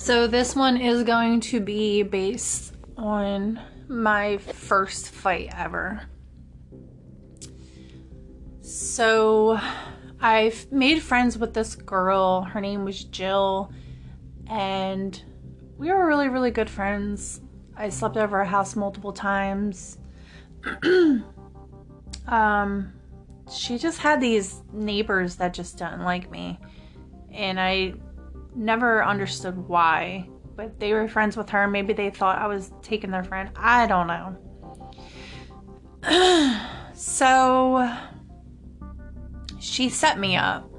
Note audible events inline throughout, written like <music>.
So this one is going to be based on my first fight ever. So I've made friends with this girl. Her name was Jill. And we were really, really good friends. I slept over her house multiple times. <clears throat> um, she just had these neighbors that just didn't like me. And I never understood why. But they were friends with her. Maybe they thought I was taking their friend. I don't know. <sighs> so she set me up.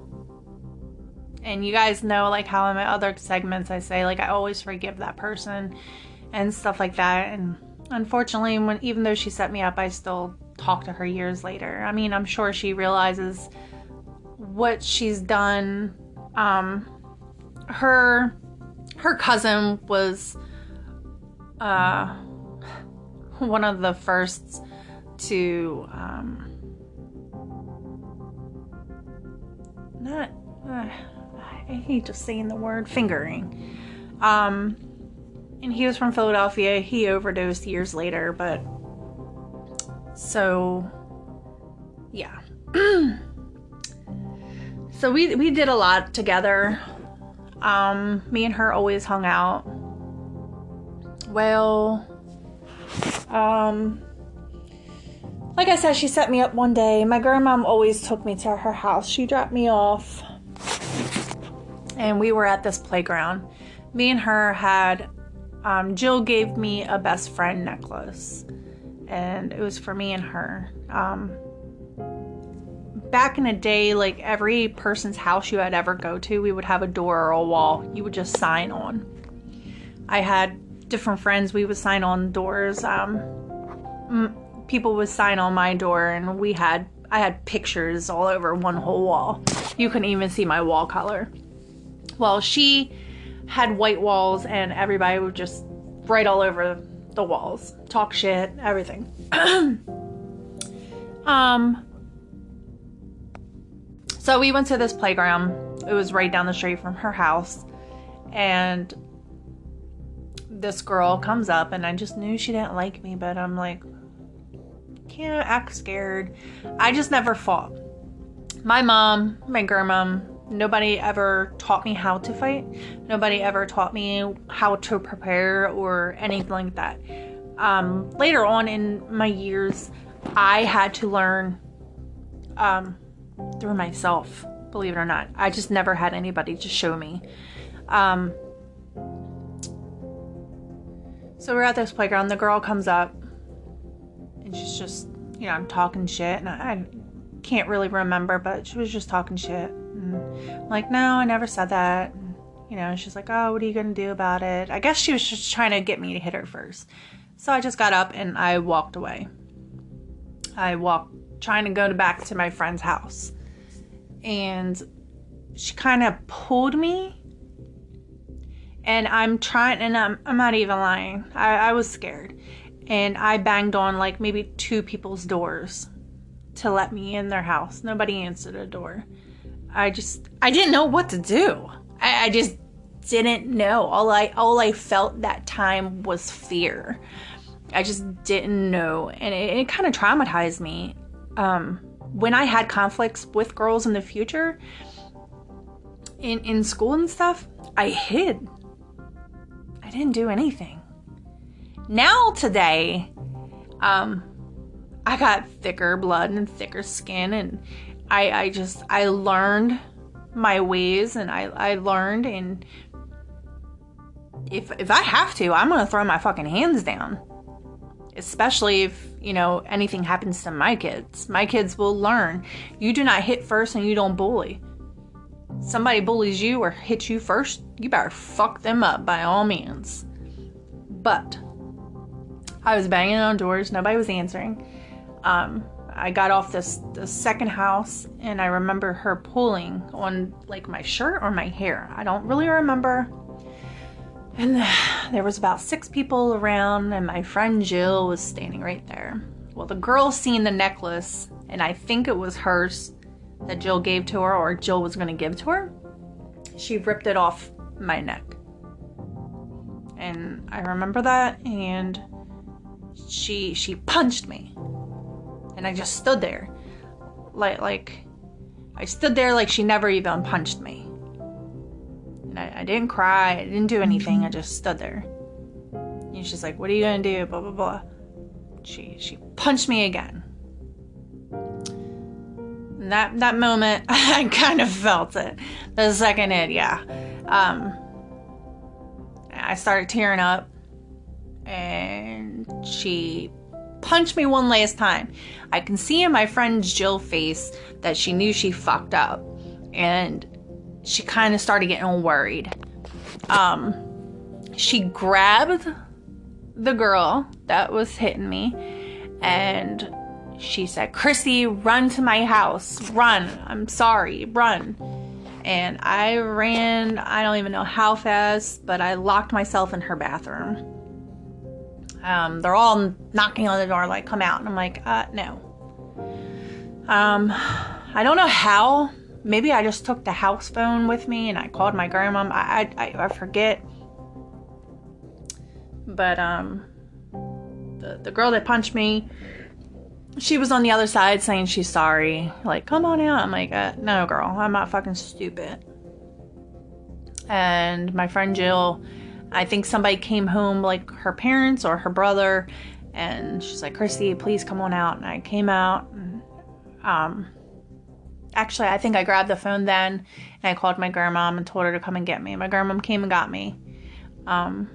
And you guys know, like, how in my other segments I say, like, I always forgive that person and stuff like that. And unfortunately, when even though she set me up, I still talk to her years later. I mean, I'm sure she realizes what she's done. Um, her her cousin was uh, one of the first to um, not uh, I hate just saying the word fingering. Um, and he was from Philadelphia. He overdosed years later, but so yeah. <clears throat> so we we did a lot together. Um, me and her always hung out. Well, um, like I said, she set me up one day. My grandmom always took me to her house. She dropped me off, and we were at this playground. Me and her had, um, Jill gave me a best friend necklace, and it was for me and her. Um, back in a day, like every person's house you had ever go to, we would have a door or a wall you would just sign on. I had different friends, we would sign on doors. Um, people would sign on my door, and we had I had pictures all over one whole wall. You couldn't even see my wall color. Well, she had white walls, and everybody would just write all over the walls, talk shit, everything. <clears throat> um, so we went to this playground. It was right down the street from her house. And this girl comes up, and I just knew she didn't like me, but I'm like, can't act scared. I just never fought. My mom, my grandma, nobody ever taught me how to fight. Nobody ever taught me how to prepare or anything like that. Um, later on in my years, I had to learn um, through myself, believe it or not. I just never had anybody to show me. Um, so we're at this playground. The girl comes up and she's just, you know, I'm talking shit. And I, I can't really remember, but she was just talking shit. And I'm like, no, I never said that. And, you know, she's like, oh, what are you going to do about it? I guess she was just trying to get me to hit her first. So I just got up and I walked away. I walked, trying to go back to my friend's house. And she kind of pulled me. And I'm trying, and I'm, I'm not even lying. I, I was scared. And I banged on like maybe two people's doors to let me in their house. Nobody answered a door. I just, I didn't know what to do. I, I just didn't know. All I, all I felt that time was fear. I just didn't know, and it, it kind of traumatized me. Um, when I had conflicts with girls in the future, in in school and stuff, I hid. I didn't do anything. Now today, um, I got thicker blood and thicker skin, and I I just I learned my ways, and I I learned and if if I have to, I'm gonna throw my fucking hands down especially if you know anything happens to my kids. My kids will learn. You do not hit first and you don't bully. Somebody bullies you or hits you first you better fuck them up by all means. But i was banging on doors. Nobody was answering. Um, i got off this the second house and i remember her pulling on like my shirt or my hair. I don't really remember and <sighs> there was about six people around, and my friend Jill was standing right there. Well, the girl seen the necklace, and I think it was hers that Jill gave to her, or Jill was going to give to her. She ripped it off my neck. And I remember that and she she punched me. And I just stood there. Like like I stood there like she never even punched me. I, I didn't cry, I didn't do anything, I just stood there. And she's like, What are you gonna do? Blah blah blah. She she punched me again. And that that moment <laughs> I kind of felt it. The second it, yeah. Um I started tearing up and she punched me one last time. I can see in my friend Jill's face that she knew she fucked up and she kind of started getting worried. Um, she grabbed the girl that was hitting me and she said, Chrissy, run to my house. Run. I'm sorry. Run. And I ran, I don't even know how fast, but I locked myself in her bathroom. Um, they're all knocking on the door, like, come out. And I'm like, uh, no. Um, I don't know how. Maybe I just took the house phone with me and I called my grandma. I, I, I forget. But, um, the, the girl that punched me, she was on the other side saying she's sorry. Like, come on out. I'm like, uh, no, girl, I'm not fucking stupid. And my friend Jill, I think somebody came home, like her parents or her brother, and she's like, Christy, please come on out. And I came out. And, um, actually, I think I grabbed the phone then and I called my grandma and told her to come and get me. My grandma came and got me. Um,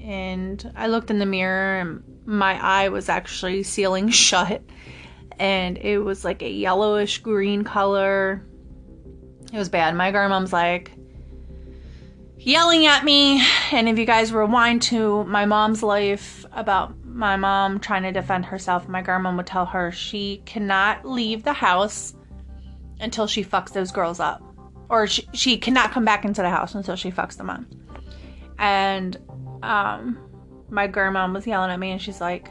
and I looked in the mirror and my eye was actually sealing <laughs> shut and it was like a yellowish green color. It was bad. My grandma's like, yelling at me. And if you guys rewind to my mom's life about my mom trying to defend herself, my grandma would tell her she cannot leave the house until she fucks those girls up. Or she, she cannot come back into the house until she fucks them up. And um, my grandma was yelling at me and she's like,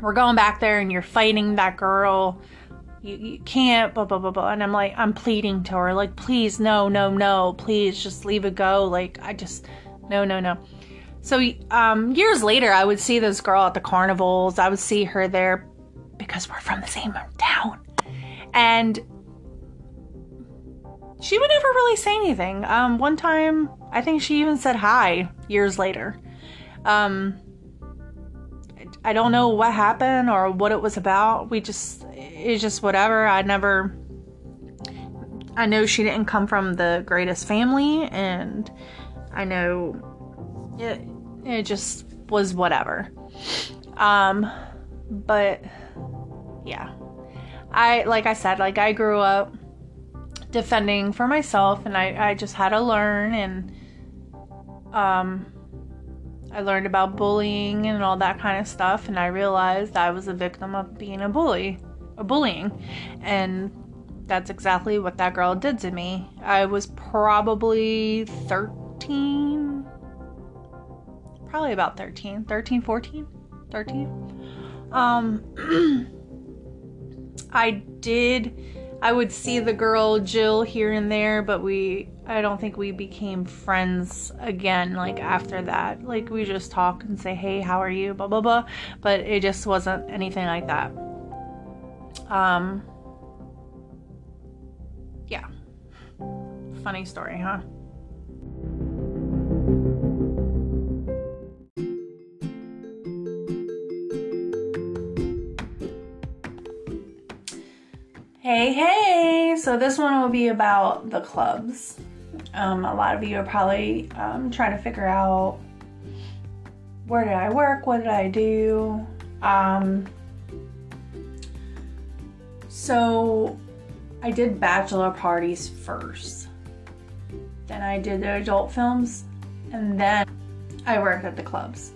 We're going back there and you're fighting that girl. You, you can't blah blah blah blah. And i'm like i'm pleading to her like please no no no. Please just leave it go. Like i just no no no so um years later i would see this girl at the carnivals i would see her there because we're from the same town and she would never really say anything um one time i think she even said hi years later um I don't know what happened or what it was about. We just, it's just whatever. I never, I know she didn't come from the greatest family, and I know it just was whatever. Um, but yeah, I, like I said, like I grew up defending for myself, and I, I just had to learn and, um, I learned about bullying and all that kind of stuff, and I realized I was a victim of being a bully, a bullying, and that's exactly what that girl did to me. I was probably 13, probably about 13, 13, 14, 13. Um, <clears throat> I did, I would see the girl Jill here and there, but we I don't think we became friends again, like after that. Like we just talk and say, hey, how are you? Blah, blah, blah. But it just wasn't anything like that. Um, yeah. Funny story, huh? Hey, hey! So, this one will be about the clubs. Um, a lot of you are probably um, trying to figure out where did I work, what did I do. Um, so I did bachelor parties first, then I did the adult films, and then I worked at the clubs.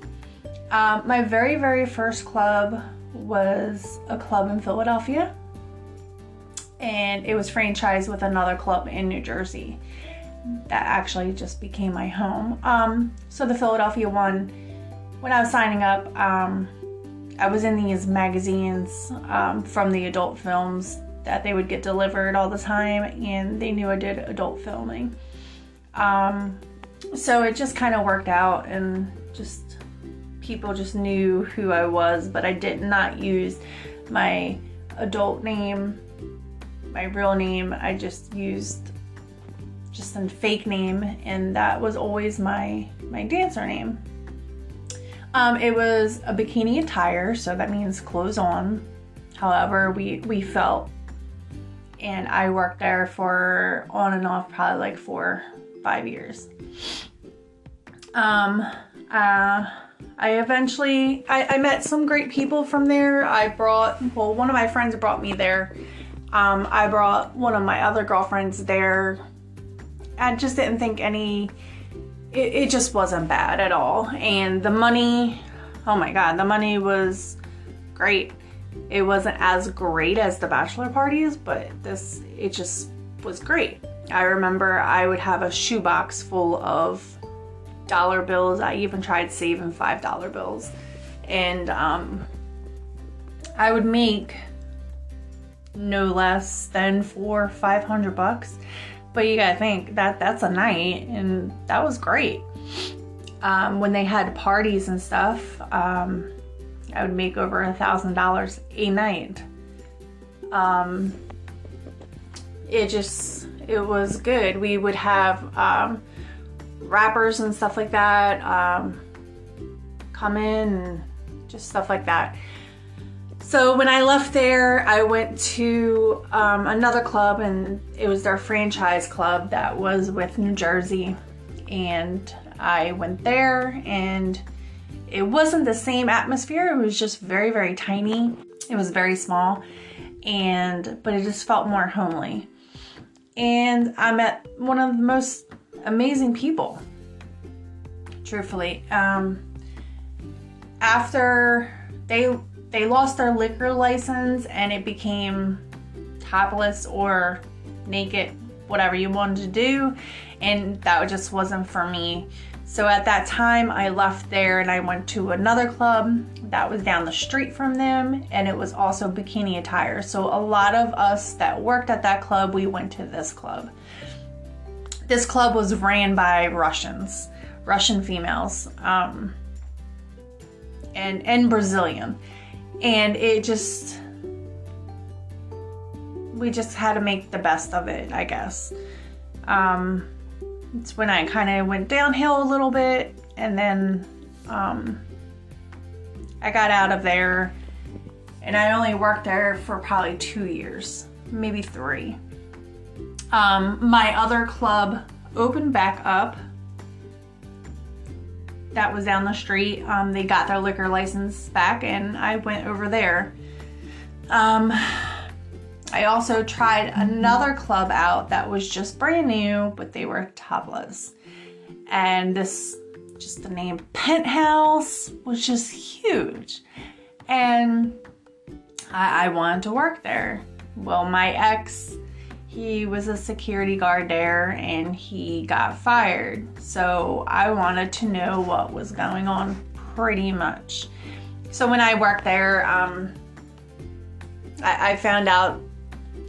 Um, my very, very first club was a club in Philadelphia, and it was franchised with another club in New Jersey that actually just became my home. Um, so the Philadelphia one, when I was signing up, um, I was in these magazines um, from the adult films that they would get delivered all the time, and they knew I did adult filming. Um, so it just kind of worked out and just people just knew who I was, but I did not use my adult name, my real name. I just used just a fake name, and that was always my my dancer name. Um, it was a bikini attire, so that means clothes on. However, we we felt, and I worked there for on and off probably like four five years. Um, uh, I eventually I, I met some great people from there. I brought well one of my friends brought me there. Um, I brought one of my other girlfriends there. I just didn't think any it, it just wasn't bad at all. And the money, oh my god, the money was great. It wasn't as great as the bachelor parties, but this it just was great. I remember I would have a shoebox full of dollar bills. I even tried saving five dollar bills, and um, I would make no less than four five hundred bucks. But you gotta think that that's a night, and that was great. Um, when they had parties and stuff, um, I would make over a thousand dollars a night. Um, it just it was good. We would have um, rappers and stuff like that um, come in and just stuff like that. So when I left there, I went to um, another club, and it was their franchise club that was with New Jersey. And I went there, and it wasn't the same atmosphere. It was just very, very tiny. It was very small, and but it just felt more homely. And I met one of the most amazing people. Truthfully, um, after they they lost their liquor license and it became topless or naked, whatever you wanted to do, and that just wasn't for me. So at that time, I left there and I went to another club that was down the street from them, and it was also bikini attire. So a lot of us that worked at that club, we went to this club. This club was ran by Russians, Russian females, um, and and Brazilian, and it just we just had to make the best of it, I guess. Um, it's when I kind of went downhill a little bit, and then um, I got out of there, and I only worked there for probably two years, maybe three. Um, my other club opened back up. That was down the street. Um, they got their liquor license back, and I went over there. Um, I also tried another club out that was just brand new, but they were tablas. And this, just the name Penthouse, was just huge. And I, I wanted to work there. Well, my ex he was a security guard there and he got fired. So I wanted to know what was going on pretty much. So when I worked there, um, I, I found out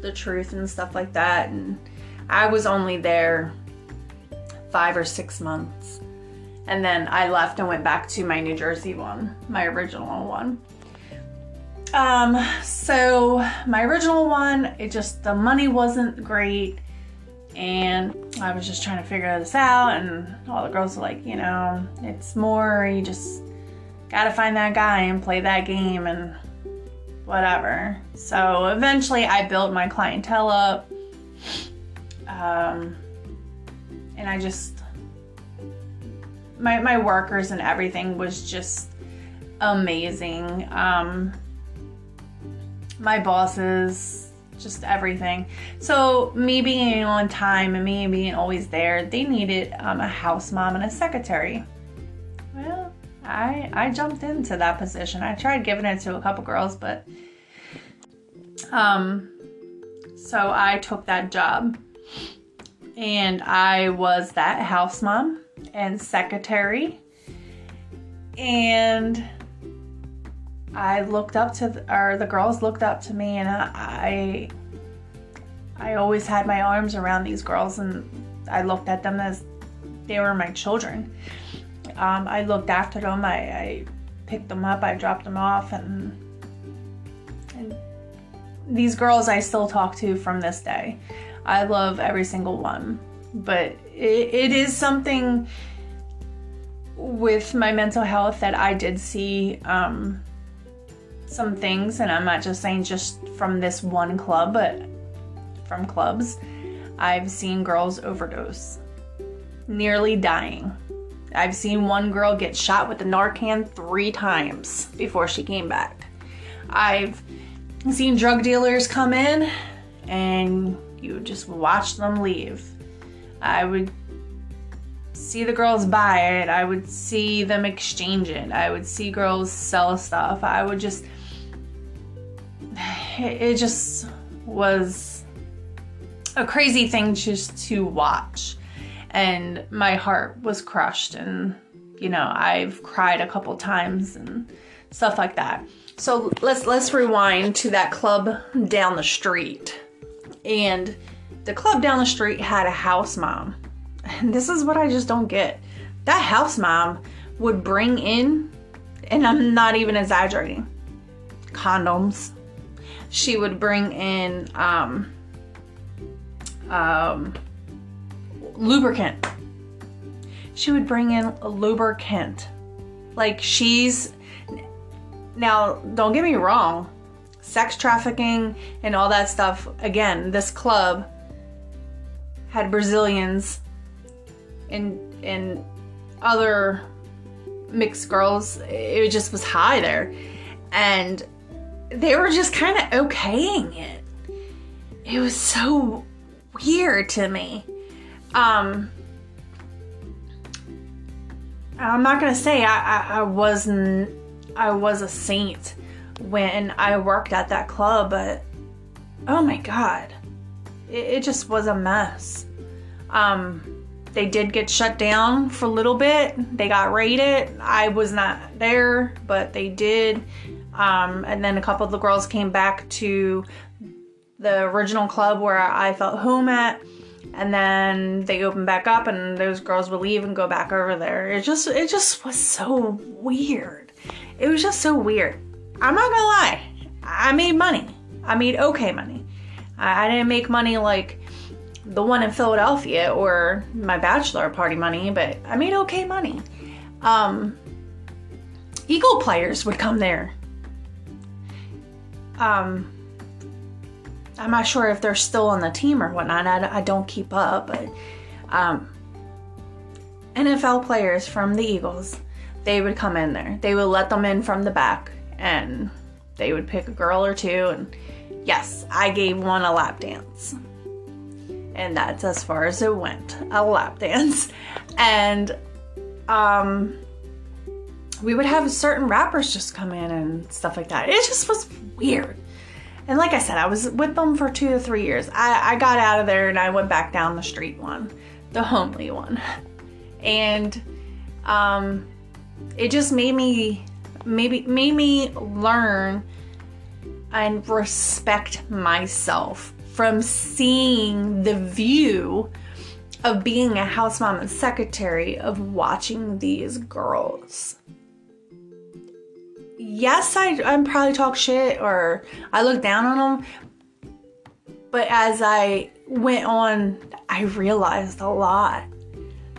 the truth and stuff like that. And I was only there five or six months. And then I left and went back to my New Jersey one, my original one. Um, so my original one, it just, the money wasn't great. And I was just trying to figure this out. And all the girls were like, you know, it's more, you just gotta find that guy and play that game and whatever. So eventually I built my clientele up. Um, and I just, my, my workers and everything was just amazing. Um, my bosses, just everything. So me being on time and me being always there, they needed um, a house mom and a secretary. Well, I I jumped into that position. I tried giving it to a couple girls, but um, so I took that job, and I was that house mom and secretary, and I looked up to, or the girls looked up to me, and I, I always had my arms around these girls, and I looked at them as they were my children. Um, I looked after them. I, I picked them up. I dropped them off, and and these girls I still talk to from this day. I love every single one, but it, it is something with my mental health that I did see um, some things, and I'm not just saying just from this one club, but from clubs. I've seen girls overdose, nearly dying. I've seen one girl get shot with the Narcan three times before she came back. I've seen drug dealers come in and you just watch them leave. I would see the girls buy it. I would see them exchange it. I would see girls sell stuff. I would just. <sighs> It just was a crazy thing just to watch. And my heart was crushed. And, you know, I've cried a couple times and stuff like that. So let's let's rewind to that club down the street. And the club down the street had a house mom and <laughs> this is what I just don't get. That house mom would bring in, and I'm not even exaggerating, condoms. She would bring in um, um, lubricant. She would bring in lubricant. Like she's now, don't get me wrong, sex trafficking and all that stuff. Again, this club had Brazilians and and other mixed girls, it just was high there. And they were just kind of okaying it. It was so weird to me. Um, I'm not gonna say I, I, I wasn't I was a saint when I worked at that club, but oh my god, it, it just was a mess. Um, they did get shut down for a little bit. They got raided. I was not there, but they did. Um, and then a couple of the girls came back to the original club where I felt home at. And then they opened back up, and those girls would leave and go back over there. It just, it just was so weird. It was just so weird. I'm not gonna lie. I made money. I made okay money. I, I didn't make money like the one in Philadelphia or my bachelor party money, but I made okay money. Um, Eagle players would come there. Um, I'm not sure if they're still on the team or whatnot. I, I don't keep up, but um, NFL players from the Eagles, they would come in there. They would let them in from the back, and they would pick a girl or two. And yes, I gave one a lap dance and that's as far as it went a lap <laughs> dance. And um we would have certain rappers just come in and stuff like that. It just was weird. And like i said i was with them for two to three years. I, I got out of there and i went back down the street one the homely one. And um it just made me maybe made me learn and respect myself from seeing the view of being a house mom and secretary of watching these girls. Yes, I, I'm probably talk shit or I look down on them, but as I went on, I realized a lot.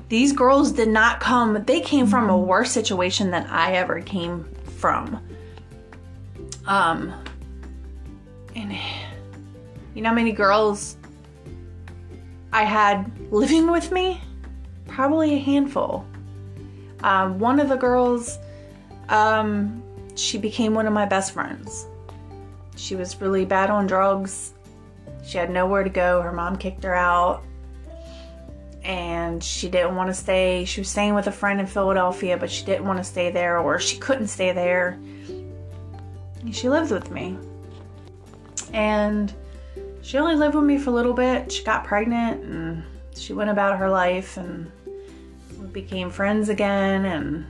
These girls did not come, they came from a worse situation than I ever came from. Um, and you know how many girls I had living with me? Probably a handful. Um, one of the girls, um, she became one of my best friends. She was really bad on drugs. She had nowhere to go. Her mom kicked her out. And she didn't want to stay. She was staying with a friend in Philadelphia, but she didn't want to stay there or she couldn't stay there. She lived with me. And she only lived with me for a little bit. She got pregnant and she went about her life and became friends again and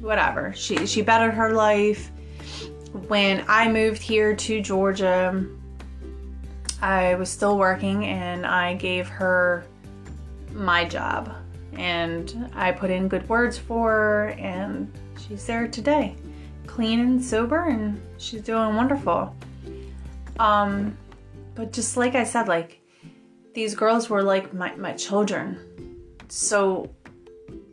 whatever. She she bettered her life. When I moved here to Georgia, I was still working and I gave her my job. and I put in good words for her, and she's there today, clean and sober, and she's doing wonderful. Um, but just like I said, like these girls were like my, my children. So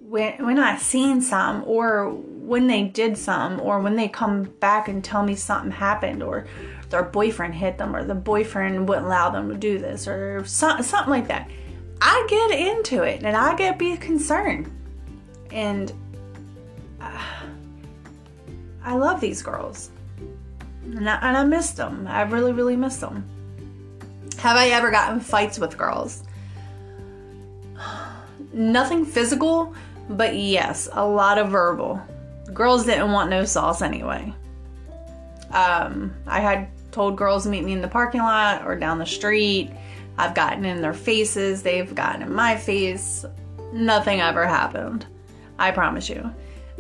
when when I seen some or when they did some or when they come back and tell me something happened or their boyfriend hit them or the boyfriend wouldn't allow them to do this or some, something like that i get into it and i get be concerned. And uh, i love these girls. And I, and I missed them. I really really miss them have i ever gotten fights with girls nothing physical but yes a lot of verbal girls didn't want no sauce anyway um, I had told girls to meet me in the parking lot or down the street. I've gotten in their faces, they've gotten in my face. Nothing ever happened. I promise you.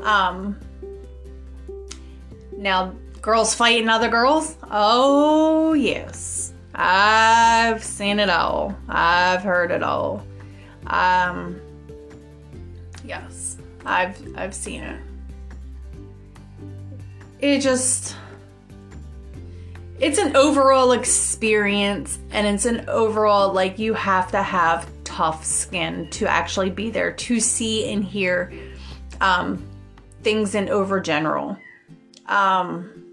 Um, now, girls fighting other girls? Oh, yes. I've seen it all. I've heard it all. Um, yes, I've I've seen it. It just it's an overall experience and it's an overall like you have to have tough skin to actually be there to see and hear um, things in over general um,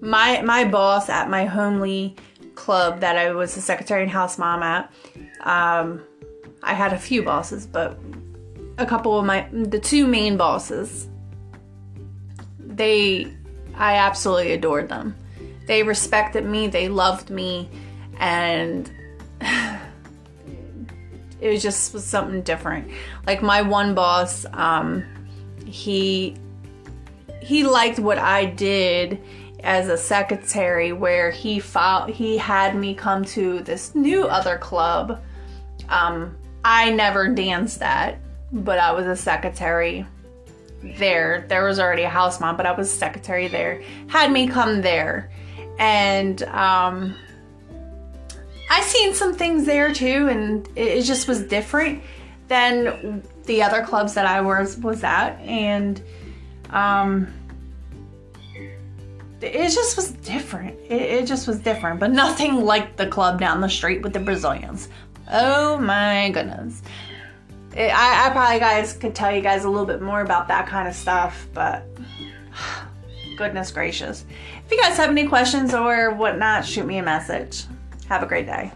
my my boss at my homely club that i was a secretary and house mom at um, i had a few bosses but a couple of my the two main bosses they i absolutely adored them they respected me, they loved me, and <sighs> it was just was something different. Like my one boss, um, he he liked what I did as a secretary where he fought, he had me come to this new other club. Um, I never danced that, but I was a secretary there. There was already a house mom, but I was secretary there. Had me come there and um, I seen some things there too, and it, it just was different than the other clubs that I was was at, and um, it just was different. It, it, just was different, but nothing like the club down the street with the Brazilians. Oh my goodness. It, I, I probably guys could tell you guys a little bit more about that kind of stuff, but <sighs> goodness gracious. If you guys have any questions or whatnot, shoot me a message. Have a great day.